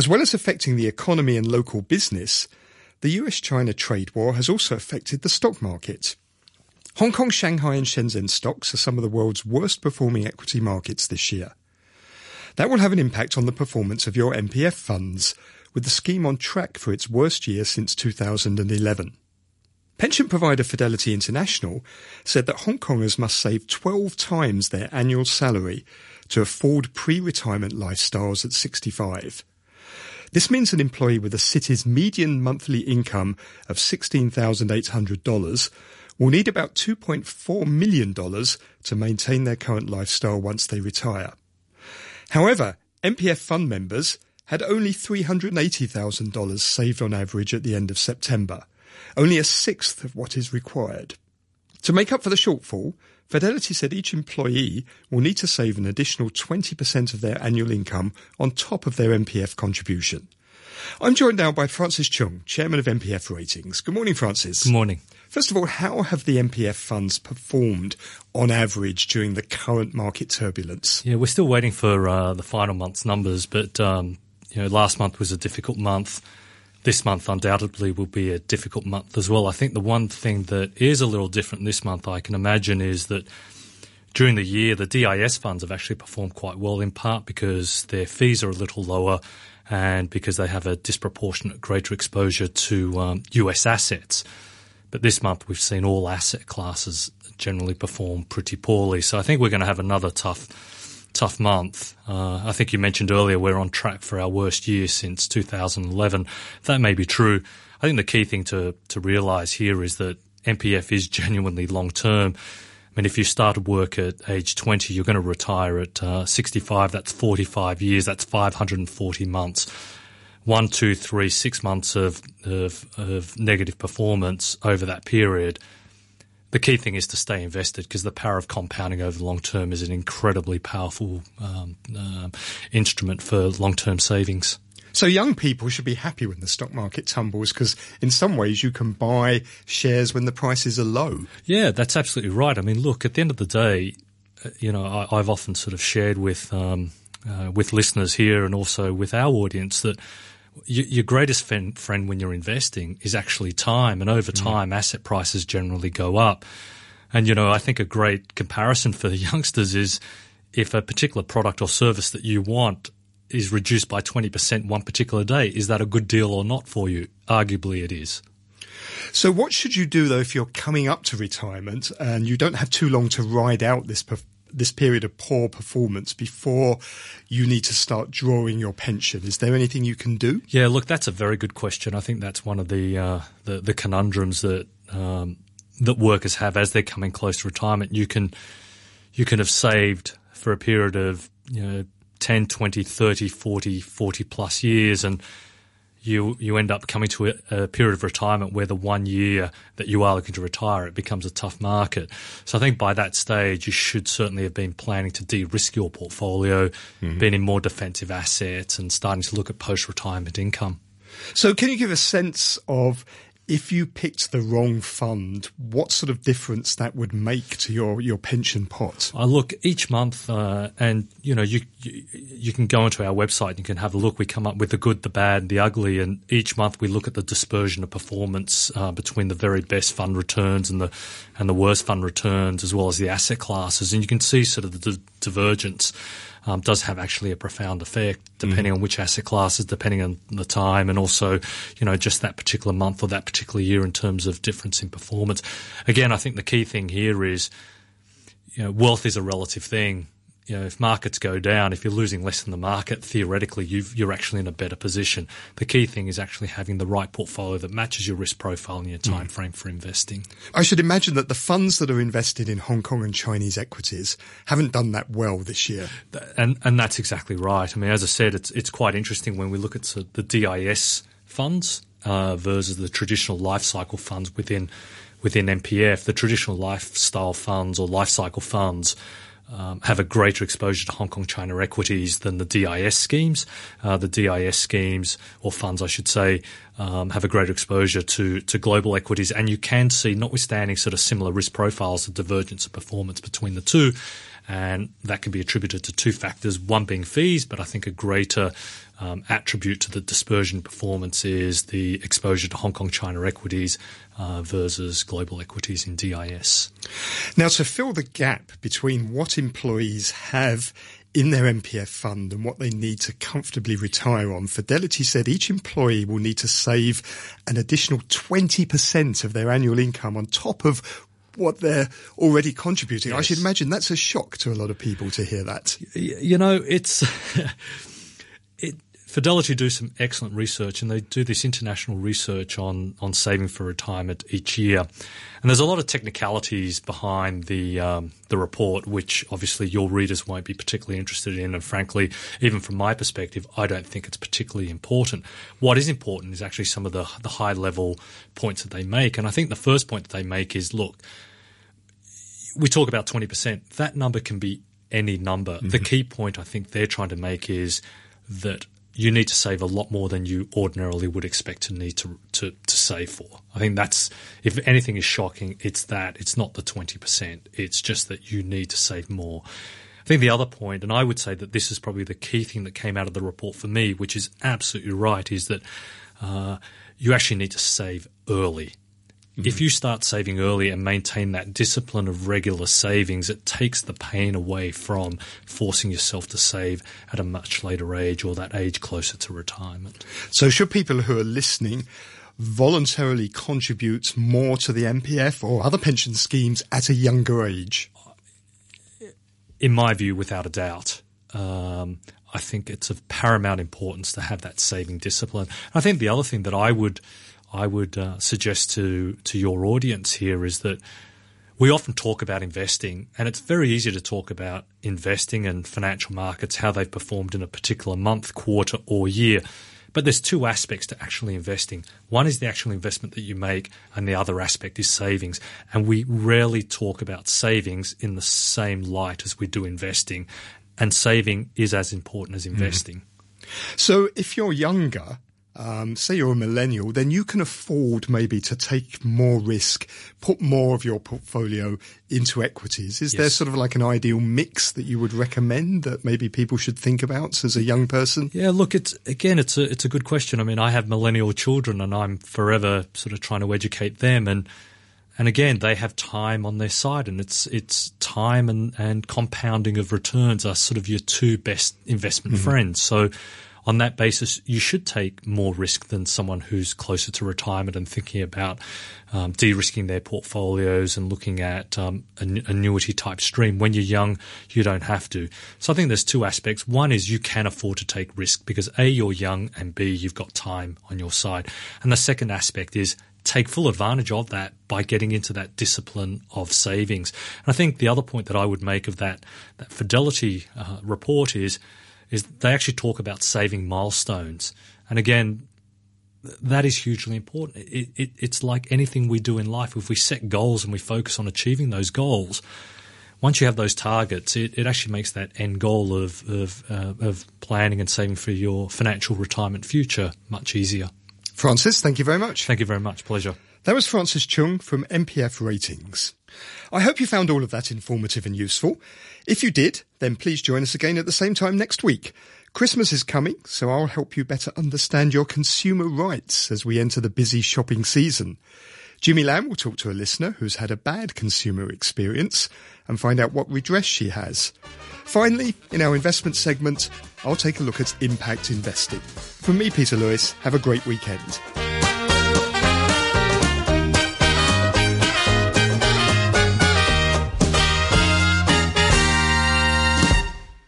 As well as affecting the economy and local business, the US China trade war has also affected the stock market. Hong Kong, Shanghai, and Shenzhen stocks are some of the world's worst performing equity markets this year. That will have an impact on the performance of your MPF funds, with the scheme on track for its worst year since 2011. Pension provider Fidelity International said that Hong Kongers must save 12 times their annual salary to afford pre-retirement lifestyles at 65. This means an employee with the city's median monthly income of $16,800 will need about $2.4 million to maintain their current lifestyle once they retire. However, MPF fund members had only $380,000 saved on average at the end of September, only a sixth of what is required. To make up for the shortfall, Fidelity said each employee will need to save an additional 20% of their annual income on top of their MPF contribution. I'm joined now by Francis Chung, Chairman of MPF Ratings. Good morning, Francis. Good morning. First of all, how have the MPF funds performed on average during the current market turbulence? Yeah, we're still waiting for uh, the final month's numbers, but um, you know, last month was a difficult month. This month undoubtedly will be a difficult month as well. I think the one thing that is a little different this month, I can imagine, is that during the year, the DIS funds have actually performed quite well in part because their fees are a little lower and because they have a disproportionate greater exposure to um, US assets. But this month we've seen all asset classes generally perform pretty poorly. So I think we're going to have another tough tough month. Uh, I think you mentioned earlier we're on track for our worst year since 2011. That may be true. I think the key thing to, to realize here is that MPF is genuinely long term. I mean, if you start work at age 20, you're going to retire at uh, 65. That's 45 years. That's 540 months. One, two, three, six months of, of, of negative performance over that period the key thing is to stay invested because the power of compounding over the long term is an incredibly powerful um, uh, instrument for long term savings. So young people should be happy when the stock market tumbles because in some ways you can buy shares when the prices are low. Yeah, that's absolutely right. I mean, look, at the end of the day, uh, you know, I, have often sort of shared with um, uh, with listeners here and also with our audience that your greatest friend when you're investing is actually time, and over mm. time, mm. asset prices generally go up. And you know, I think a great comparison for the youngsters is if a particular product or service that you want is reduced by 20% one particular day, is that a good deal or not for you? Arguably, it is. So, what should you do though if you're coming up to retirement and you don't have too long to ride out this this period of poor performance before you need to start drawing your pension? Is there anything you can do? Yeah, look, that's a very good question. I think that's one of the uh, the, the, conundrums that um, that workers have as they're coming close to retirement. You can you can have saved for a period of you know 10, 20, 30, 40, 40 plus years and you you end up coming to a, a, period of retirement where the one year that you are looking to retire it becomes a tough market. So I think by that stage you should certainly have been planning to de-risk your portfolio, mm-hmm. been in more defensive assets, and starting to look at post-retirement income. So can you give a sense of if you picked the wrong fund, what sort of difference that would make to your, your pension pot? I look each month, uh, and you know, you, you, you can go onto our website and you can have a look. We come up with the good, the bad, the ugly, and each month we look at the dispersion of performance uh, between the very best fund returns and the and the worst fund returns, as well as the asset classes, and you can see sort of the di- divergence um, does have actually a profound effect depending mm. on which asset classes, depending on the time, and also, you know, just that particular month or that particular year in terms of difference in performance. Again, I think the key thing here is, you know, wealth is a relative thing you know, if markets go down, if you're losing less than the market, theoretically you are actually in a better position. The key thing is actually having the right portfolio that matches your risk profile and your time mm. frame for investing. I should imagine that the funds that are invested in Hong Kong and Chinese equities haven't done that well this year. And and that's exactly right. I mean, as I said, it's it's quite interesting when we look at the DIS funds uh, versus the traditional life cycle funds within within MPF. The traditional lifestyle funds or life cycle funds um, have a greater exposure to Hong Kong China equities than the DIS schemes. Uh, the DIS schemes, or funds, I should say, um, have a greater exposure to, to global equities. And you can see, notwithstanding sort of similar risk profiles, the divergence of performance between the two. And that can be attributed to two factors, one being fees, but I think a greater um, attribute to the dispersion performance is the exposure to Hong Kong China equities uh, versus global equities in DIS. Now, to fill the gap between what employees have in their MPF fund and what they need to comfortably retire on, Fidelity said each employee will need to save an additional 20% of their annual income on top of what they're already contributing. Yes. I should imagine that's a shock to a lot of people to hear that. You know, it's it, Fidelity do some excellent research, and they do this international research on on saving for retirement each year. And there's a lot of technicalities behind the um, the report, which obviously your readers won't be particularly interested in. And frankly, even from my perspective, I don't think it's particularly important. What is important is actually some of the the high level points that they make. And I think the first point that they make is, look, we talk about twenty percent. That number can be any number. Mm-hmm. The key point I think they're trying to make is that you need to save a lot more than you ordinarily would expect to need to, to, to save for. I think that's, if anything is shocking, it's that. It's not the 20%. It's just that you need to save more. I think the other point, and I would say that this is probably the key thing that came out of the report for me, which is absolutely right, is that uh, you actually need to save early. Mm-hmm. If you start saving early and maintain that discipline of regular savings, it takes the pain away from forcing yourself to save at a much later age or that age closer to retirement. So, should people who are listening voluntarily contribute more to the MPF or other pension schemes at a younger age? In my view, without a doubt. Um, I think it's of paramount importance to have that saving discipline. I think the other thing that I would I would uh, suggest to to your audience here is that we often talk about investing, and it's very easy to talk about investing and financial markets, how they've performed in a particular month, quarter, or year. But there's two aspects to actually investing. One is the actual investment that you make, and the other aspect is savings. And we rarely talk about savings in the same light as we do investing. And saving is as important as mm-hmm. investing. Mm. So if you're younger um, say you're a millennial, then you can afford maybe to take more risk, put more of your portfolio into equities. Is yes. there sort of like an ideal mix that you would recommend that maybe people should think about as a young person? Yeah, look, it's again, it's a it's a good question. I mean, I have millennial children, and I'm forever sort of trying to educate them, and and again, they have time on their side, and it's it's time and and compounding of returns are sort of your two best investment mm-hmm. friends. So on that basis, you should take more risk than someone who's closer to retirement and thinking about um, de-risking their portfolios and looking at um, an annuity type stream. When you're young, you don't have to. So I think there's two aspects. One is you can afford to take risk because A, you're young and B, you've got time on your side. And the second aspect is take full advantage of that by getting into that discipline of savings. And I think the other point that I would make of that, that Fidelity uh, report is – is they actually talk about saving milestones. And again, that is hugely important. It, it, it's like anything we do in life. If we set goals and we focus on achieving those goals, once you have those targets, it, it actually makes that end goal of of, uh, of planning and saving for your financial retirement future much easier. Francis, thank you very much. Thank you very much. Pleasure. That was Francis Chung from MPF Ratings. I hope you found all of that informative and useful. If you did, then please join us again at the same time next week. Christmas is coming, so I'll help you better understand your consumer rights as we enter the busy shopping season. Jimmy Lamb will talk to a listener who's had a bad consumer experience and find out what redress she has. Finally, in our investment segment, I'll take a look at impact investing. From me, Peter Lewis, have a great weekend.